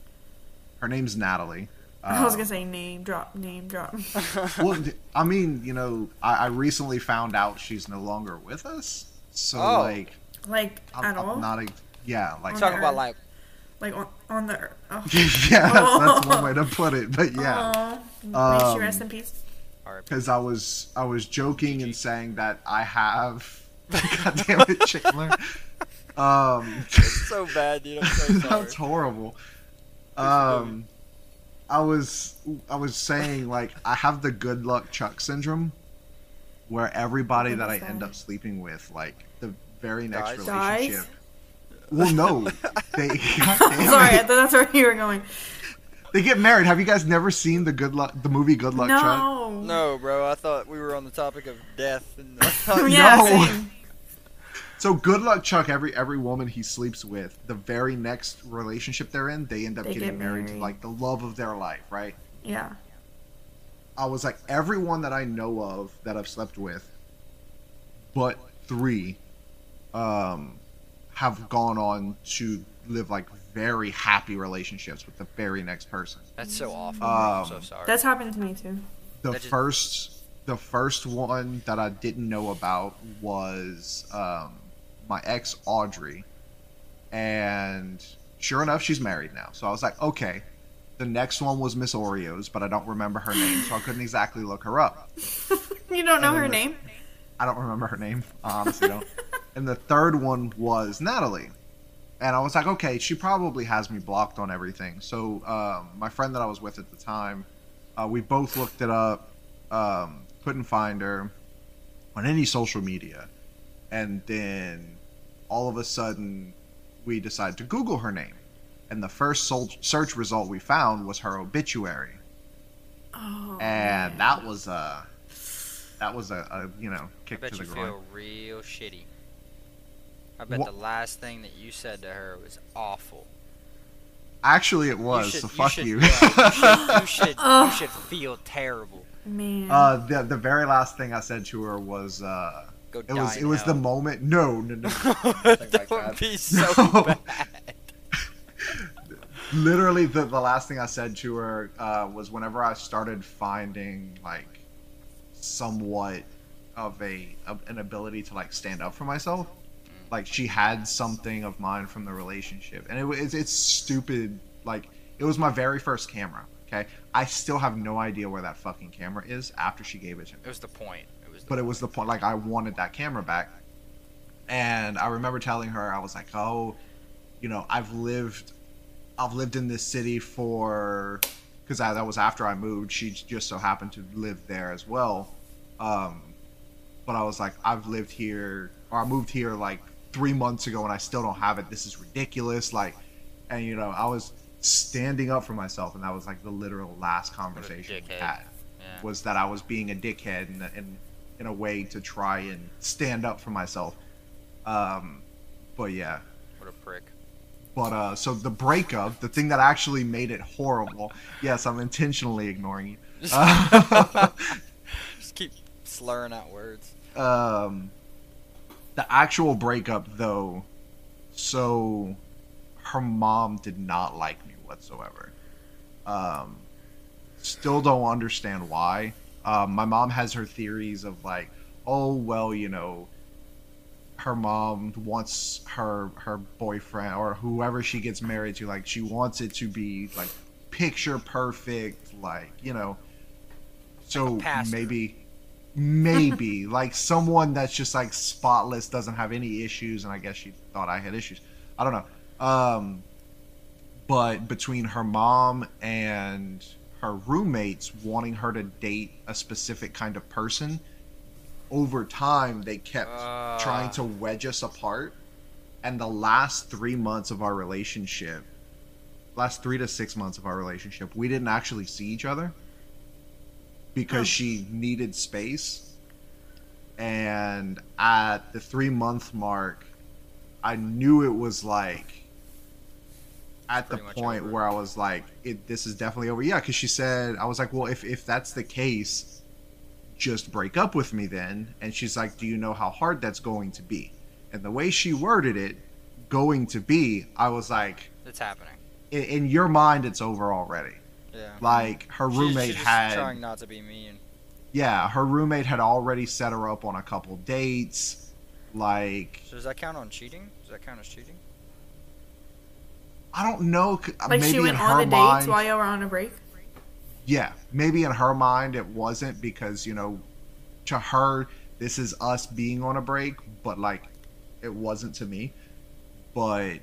her name's Natalie. I was Um, gonna say name drop, name drop. well, I mean, you know, I, I recently found out she's no longer with us. So, Oh. like, like I'm, at I'm all, not. A, yeah, like On Talking about like like on, on the. earth. Oh. yeah, that's, that's one way to put it. But yeah, Aw. may Um, she rest in peace. Because I was I was joking and saying that I have. God damn it, Chandler. Um, It's so bad, dude. I'm so sorry. that's horrible. Um, I was I was saying like I have the good luck Chuck syndrome, where everybody that I is end up sleeping with, like the very next Dies? Dies? relationship. Well, no, they Sorry, I thought that's where you were going. they get married. Have you guys never seen the good luck the movie Good Luck Chuck? No. No, bro. I thought we were on the topic of death. And Yeah, No. same. So good luck, Chuck. Every every woman he sleeps with, the very next relationship they're in, they end up They getting get married, to like the love of their life, right? Yeah. I was like everyone that I know of that I've slept with, but three, um, have gone on to live like very happy relationships with the very next person. That's so awful. bro. I'm so Um, sorry. That's happened to me too. The just- first, the first one that I didn't know about was um, my ex Audrey, and sure enough, she's married now. So I was like, okay. The next one was Miss Oreos, but I don't remember her name, so I couldn't exactly look her up. You don't know her the- name? I don't remember her name. I honestly don't. and the third one was Natalie. And I was like, okay, she probably has me blocked on everything. So um, my friend that I was with at the time, uh, we both looked it up, um, couldn't find her on any social media. And then all of a sudden, we decided to Google her name. And the first sol- search result we found was her obituary. Oh. And man. that was a, that was a, a you know, I kick bet to you the groin. feel real shitty. I bet Wha- the last thing that you said to her was awful. Actually, it was. you should, so fuck should, you. yeah, you should, you should, you should feel terrible. Man. uh, the the very last thing I said to her was, uh, Go it die was in it was the moment. No, no, no. that like that. be so No. bad. Literally, the the last thing I said to her uh, was whenever I started finding like somewhat of a of an ability to like stand up for myself. Like she had something of mine from the relationship, and it was it's stupid. Like it was my very first camera. Okay, I still have no idea where that fucking camera is after she gave it to me. It was the point. It was. The but it was the point like I wanted that camera back. And I remember telling her I was like, "Oh, you know, I've lived I've lived in this city for cuz that was after I moved. She just so happened to live there as well. Um but I was like, I've lived here or I moved here like 3 months ago and I still don't have it. This is ridiculous like and you know, I was standing up for myself and that was like the literal last conversation we had yeah. was that I was being a dickhead and, in, in a way to try and stand up for myself. Um, but yeah. What a prick. But uh, so the breakup, the thing that actually made it horrible. Yes, I'm intentionally ignoring you. Just keep slurring out words. um, the actual breakup, though, so her mom did not like me whatsoever. Um, still don't understand why. Um, my mom has her theories of like, oh well, you know, her mom wants her her boyfriend or whoever she gets married to, like she wants it to be like picture perfect, like you know. So pastor. maybe, maybe like someone that's just like spotless, doesn't have any issues, and I guess she thought I had issues. I don't know. Um, but between her mom and her roommates wanting her to date a specific kind of person, over time they kept Ah. trying to wedge us apart. And the last three months of our relationship, last three to six months of our relationship, we didn't actually see each other because she needed space. And at the three month mark, I knew it was like at the point over. where I was like, it, "This is definitely over." Yeah, because she said, I was like, "Well, if if that's the case, just break up with me then." And she's like, "Do you know how hard that's going to be?" And the way she worded it, "going to be," I was like, It's happening. in, in your mind, it's over already. Yeah. Like her roommate she's had trying not to be mean. yeah, her roommate had already set her up on a couple dates. Like, So does that count on cheating? Does that count as cheating? I don't know. Uh, like maybe she went in on her the mind, dates while you were on a break. yeah, maybe in her mind it wasn't because you know, to her this is us being on a break, but like it wasn't to me. But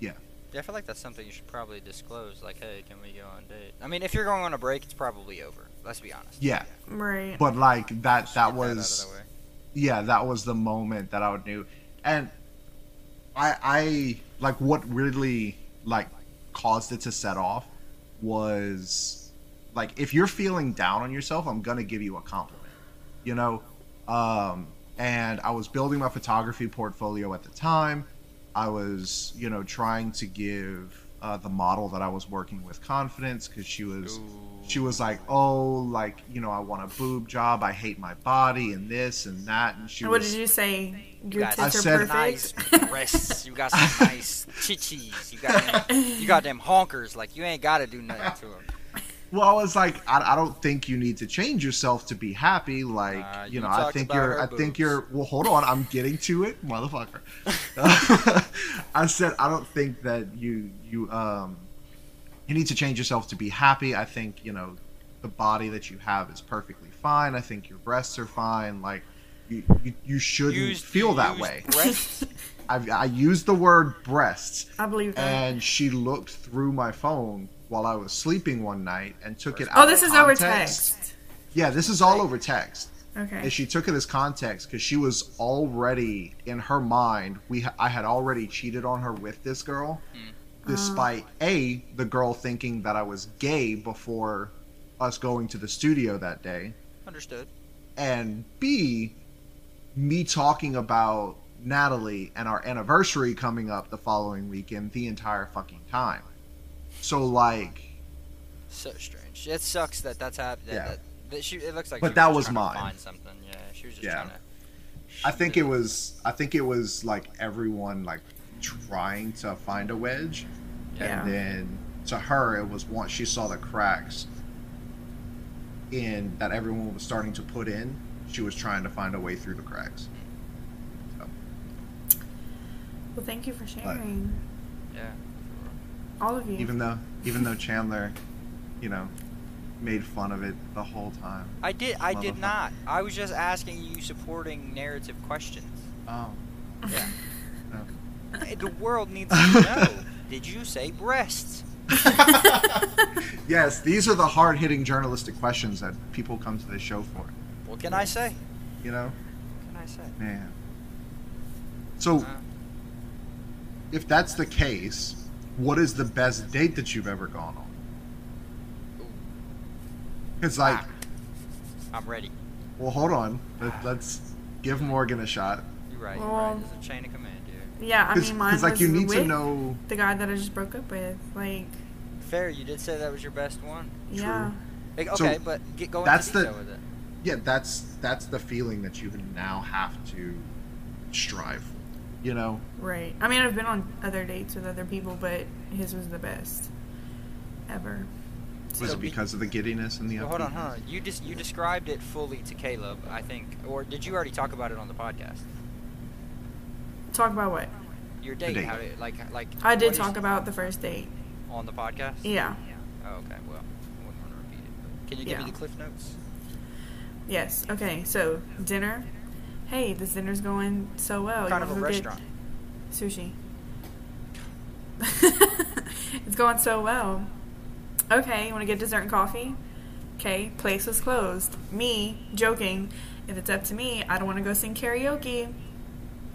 yeah, Yeah, I feel like that's something you should probably disclose. Like, hey, can we go on a date? I mean, if you're going on a break, it's probably over. Let's be honest. yeah, Right. but like that Just that was out of the way. yeah, that was the moment that I would knew, and I I like what really like caused it to set off was like if you're feeling down on yourself, I'm gonna give you a compliment, you know, um, and I was building my photography portfolio at the time. I was you know trying to give uh, the model that I was working with confidence because she was she was like, "Oh, like you know, I want a boob job. I hate my body, and this and that." And she what was, did you say? You Your got I tits are said- perfect. nice breasts. You got some nice chichis. You got them, you got them honkers. Like you ain't got to do nothing to them. "Well, I was like, I, I don't think you need to change yourself to be happy. Like, Uh, you you know, I think you're, her I think you're. Well, hold on, I'm getting to it, motherfucker." I said, I don't think that you, you, um, you need to change yourself to be happy. I think you know, the body that you have is perfectly fine. I think your breasts are fine. Like. You, you, you shouldn't Used- feel that way. breasts? I, I used the word breasts, I believe that. and she looked through my phone while I was sleeping one night and took it oh, out. oh, this of is over text. Yeah, this is all over text. Okay. And she took it as context because she was already in her mind. We I had already cheated on her with this girl, hmm. despite a the girl thinking that I was gay before us going to the studio that day, Understood. and b me talking about Natalie and our anniversary coming up the following weekend the entire fucking time. So like, So strange. It sucks that that's happened. Yeah. That, that she, it looks like. But she that was, was trying to mine. Find something. Yeah, she was just Yeah. trying to. I think it was I think it was like everyone like trying to find a wedge, Yeah. and then to her it was once she saw the cracks in that everyone was starting to put in, she was trying to find a way through the cracks. Hmm. well, thank you for sharing. Yeah. All of you. Even though even though Chandler, you know, made fun of it the whole time. I did. I did Motherfucker. not. I was just asking you supporting narrative questions. Oh. Yeah. No. Hey, the world needs to know. Did you say breasts? Yes, these are the hard hitting journalistic questions that people come to this show for. What can I say? You know? What can I say? Man. So Uh, if that's the case, what is the best date that you've ever gone on? It's like, ah, I'm ready. well, hold on. Let, let's give Morgan a shot. You're right. You're Well, right. There's a chain of command here. yeah, I mean, mine Because, like, was you need to know. the guy that I just broke up with. Like, Fair. You did say that was your best one. yeah. Like, So, okay, but get going that's the- with it. Yeah, that's that's the feeling that you now have to strive for. You know? Right. I mean, I've been on other dates with other people, but his was the best ever. Was So it be- because of the giddiness and the Well, hold on, upbeatness? hold on. You just you described it fully to Caleb, I think, or did you already talk about it on the podcast? Talk about what? Your date, date. how did like like? I did what is- talk about the first date. on the podcast. Yeah. Oh, okay. Well, I wouldn't want to repeat it. But can you give Yeah. me the cliff notes? Yes. Okay. So dinner. Hey, this dinner's going so well. Kind of a wanna go get restaurant? Sushi. it's going so well. Okay, you want to get dessert and coffee? Okay, place was closed. Me, joking, if it's up to me, I don't want to go sing karaoke.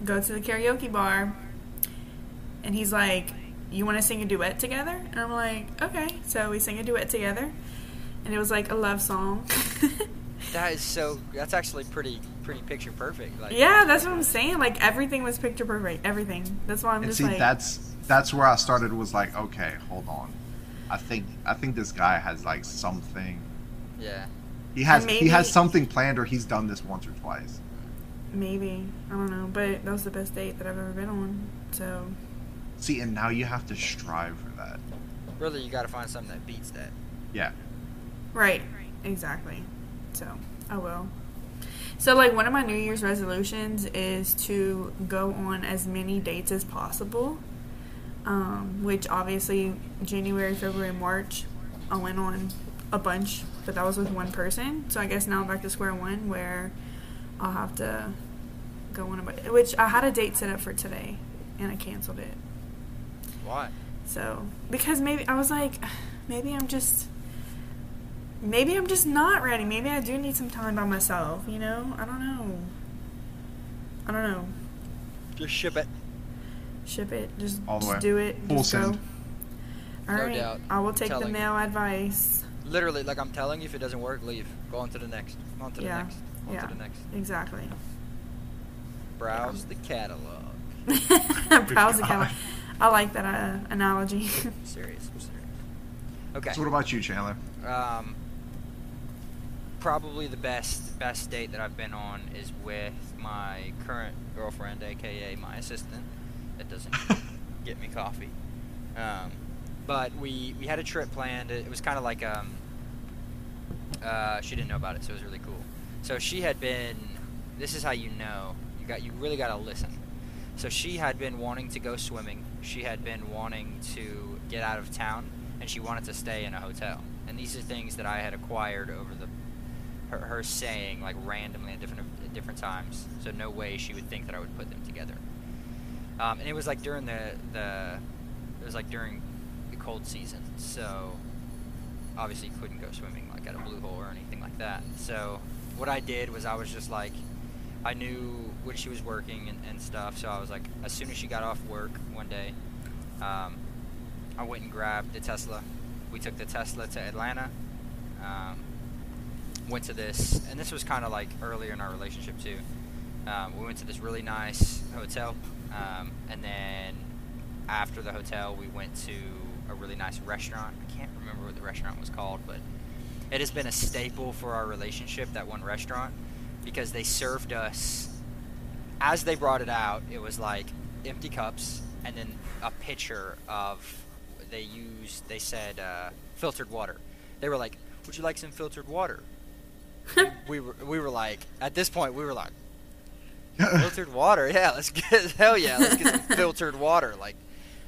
Go to the karaoke bar. And he's like, You want to sing a duet together? And I'm like, Okay. So we sing a duet together. And it was like a love song. That is so. That's actually pretty pretty picture perfect. Like yeah, that's what I'm saying. Like everything was picture perfect. Everything. That's why I'm And just see, like, that's that's where I started. Was like, okay, hold on. I think I think this guy has like something. Yeah. He has he has something planned, or he's done this once or twice. Maybe. I don't know. But that was the best date that I've ever been on. So, See, and now you have to strive for that. Really, you got to find something that beats that. Yeah. right. Exactly. So, oh I will. So, like, one of my New Year's resolutions is to go on as many dates as possible. Um, which obviously, January, February, March, I went on a bunch, but that was with one person. So I guess now I'm back to square one where I'll have to go on about which I had a date set up for today and I canceled it. Why? So because maybe I was like, maybe I'm just maybe I'm just not ready. Maybe I do need some time by myself. You know, I don't know. I don't know. Just ship it. Ship it. Just, All the just way. do it. Full just go. send. All No right. doubt. I will take the telling you. male advice. Literally, like I'm telling you, if it doesn't work, leave. Go on to the next. On to the Yeah. next. On Yeah. to the next. Exactly. Browse the catalog. Browse the catalog. I like that uh, analogy. Serious. I'm serious. Okay. So what about you, Chandler? Um, probably the best best date that I've been on is with my current girlfriend, aka my assistant. That doesn't get me coffee. Um, but we we had a trip planned. It was kind of like um. Uh, she didn't know about it, so it was really cool. So she had been. This is how you know. You got you really got to listen. So she had been wanting to go swimming. She had been wanting to get out of town, and she wanted to stay in a hotel. And these are things that I had acquired over the her, her saying like randomly at different at different times. So no way she would think that I would put them together. Um, and it was like during the the it was like during the cold season. So obviously couldn't go swimming like at a blue hole or anything like that. So what I did was I was just like I knew when she was working and, and stuff, so I was like, as soon as she got off work one day, um, I went and grabbed the Tesla. We took the Tesla to Atlanta. Um, went to this, and this was kind of like earlier in our relationship too. Um, we went to this really nice hotel, um, and then after the hotel, we went to a really nice restaurant. I can't remember what the restaurant was called, but it has been a staple for our relationship. That one restaurant, because they served us as they brought it out. It was like empty cups, and then a pitcher of they used. They said uh, filtered water. They were like, "Would you like some filtered water?" we were we were like at this point we were like filtered water yeah let's get hell yeah let's get some filtered water like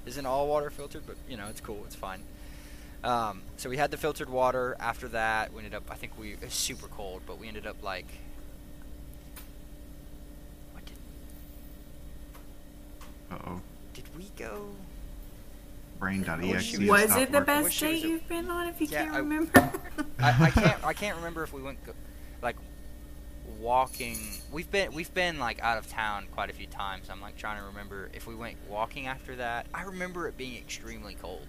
isn't all water filtered but you know it's cool it's fine um, so we had the filtered water after that we ended up i think we it was super cold but we ended up like what did, Uh oh. did we go Brain.exe. Was was it the working. best wish date you've been on if you Yeah, can't I- remember? I, I can't I can't remember if we went go, like walking. We've been we've been like out of town quite a few times. I'm like trying to remember if we went walking after that. I remember it being extremely cold.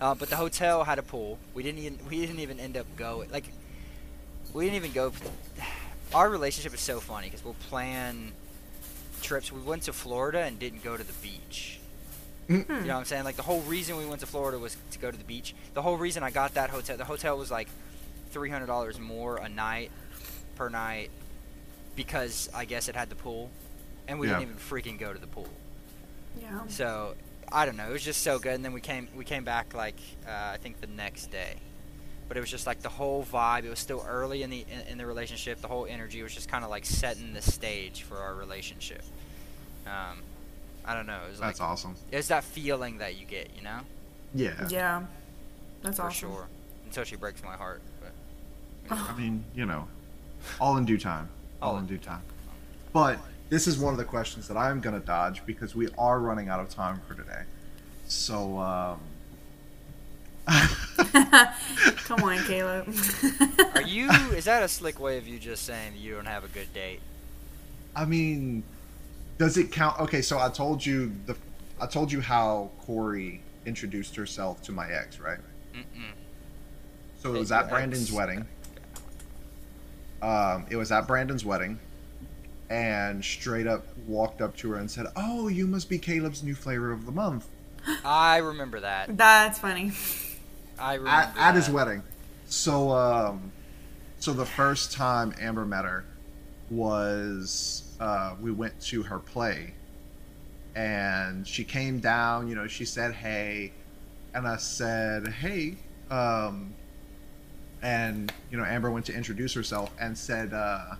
Uh, but the hotel had a pool. We didn't even we didn't even end up going like we didn't even go. Our relationship is so funny because we'll plan trips. We went to Florida and didn't go to the beach. Hmm. You know what I'm saying? Like the whole reason we went to Florida was to go to the beach. The whole reason I got that hotel, the hotel was like three hundred dollars more a night per night because I guess it had the pool, and we Yeah. didn't even freaking go to the pool. yeah. So I don't know. It was just so good. And then we came we came back like uh, I think the next day, but it was just like the whole vibe. It was still early in the in, in the relationship. The whole energy was just kind of like setting the stage for our relationship. Um, I don't know. It was like That's awesome. it's that feeling that you get, you know, Yeah. Yeah. That's for awesome. sure. Until she breaks my heart. But I mean, you know, all in due time. All All in in- due time. But this is one of the questions that I'm going to dodge because we are running out of time for today. So, um, Come on, Caleb. are you? is that a slick way of you just saying you don't have a good date? I mean, does it count? Okay, so I told you the, I told you how Corey introduced herself to my ex, right? Mm-mm. So it was at Brandon's ex. wedding. Um, it was at Brandon's wedding, and straight up walked up to her and said, "Oh, you must be Caleb's new flavor of the month." I remember that. That's funny. I remember at, at his wedding. So, um, so the first time Amber met her was uh, we went to her play, and she came down. You know, she said hey, and I said hey, um, and you know Amber went to introduce herself and said, uh,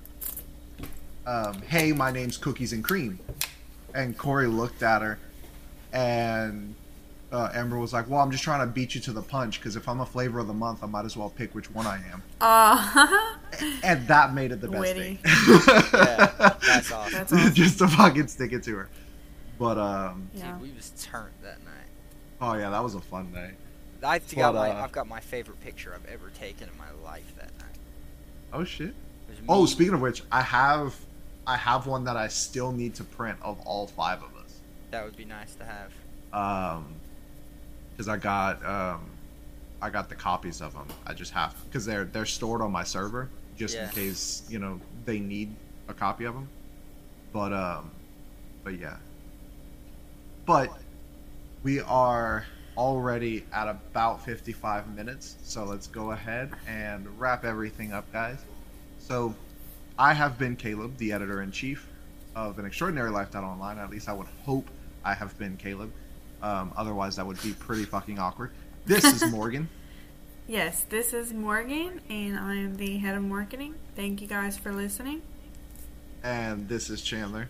um, "Hey, my name's Cookies and Cream," and Corey looked at her, and uh, Amber was like, "Well, I'm just trying to beat you to the punch because if I'm a flavor of the month, I might as well pick which one I am." Uh, And that made it the best Witty. thing. Yeah, that's awesome. That's awesome. just to fucking stick it to her. But um, yeah. Dude, we was turned that night. oh yeah, that was a fun night. I think got But, my, uh, I've got my favorite picture I've ever taken in my life that night. Oh shit. Oh, speaking of which, I have I have one that I still need to print of all five of us. that would be nice to have. Um, because I got um, I got the copies of them. I just have because they're they're stored on my server just in case you know they need a copy of them. But um, but yeah. But we are already at about 55 minutes, so let's go ahead and wrap everything up, guys. So, I have been Caleb, the editor in chief of An Extraordinary Lifetime Online. At least I would hope I have been Caleb. Um, otherwise, that would be pretty fucking awkward. This is Morgan. Yes, this is Morgan, and I am the head of marketing. Thank you guys for listening. and this is Chandler.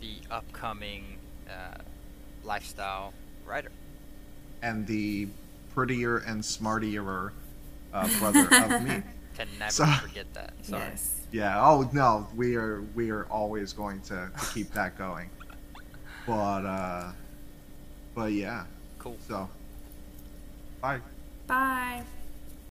The upcoming uh, lifestyle writer. And the prettier and smartier uh, brother of me. Can never So- forget that. Sorry. Yes. Yeah. Oh no, we are we are always going to, to keep that going. But uh, but yeah. Cool. So bye. Bye.